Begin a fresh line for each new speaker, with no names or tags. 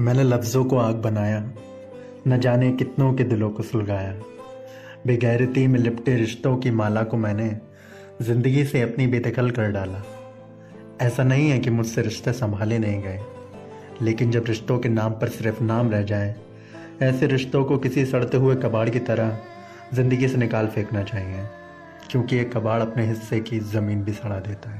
मैंने लफ्ज़ों को आग बनाया, न जाने कितनों के दिलों को सुलगाया। बेगैरती में लिपटे रिश्तों की माला को मैंने ज़िंदगी से अपनी बेदखल कर डाला। ऐसा नहीं है कि मुझसे रिश्ते संभाले नहीं गए, लेकिन जब रिश्तों के नाम पर सिर्फ़ नाम रह जाए, ऐसे रिश्तों को किसी सड़ते हुए कबाड़ की तरह ज़िंदगी से निकाल फेंकना चाहिए, क्योंकि एक कबाड़ अपने हिस्से की ज़मीन भी सड़ा देता है।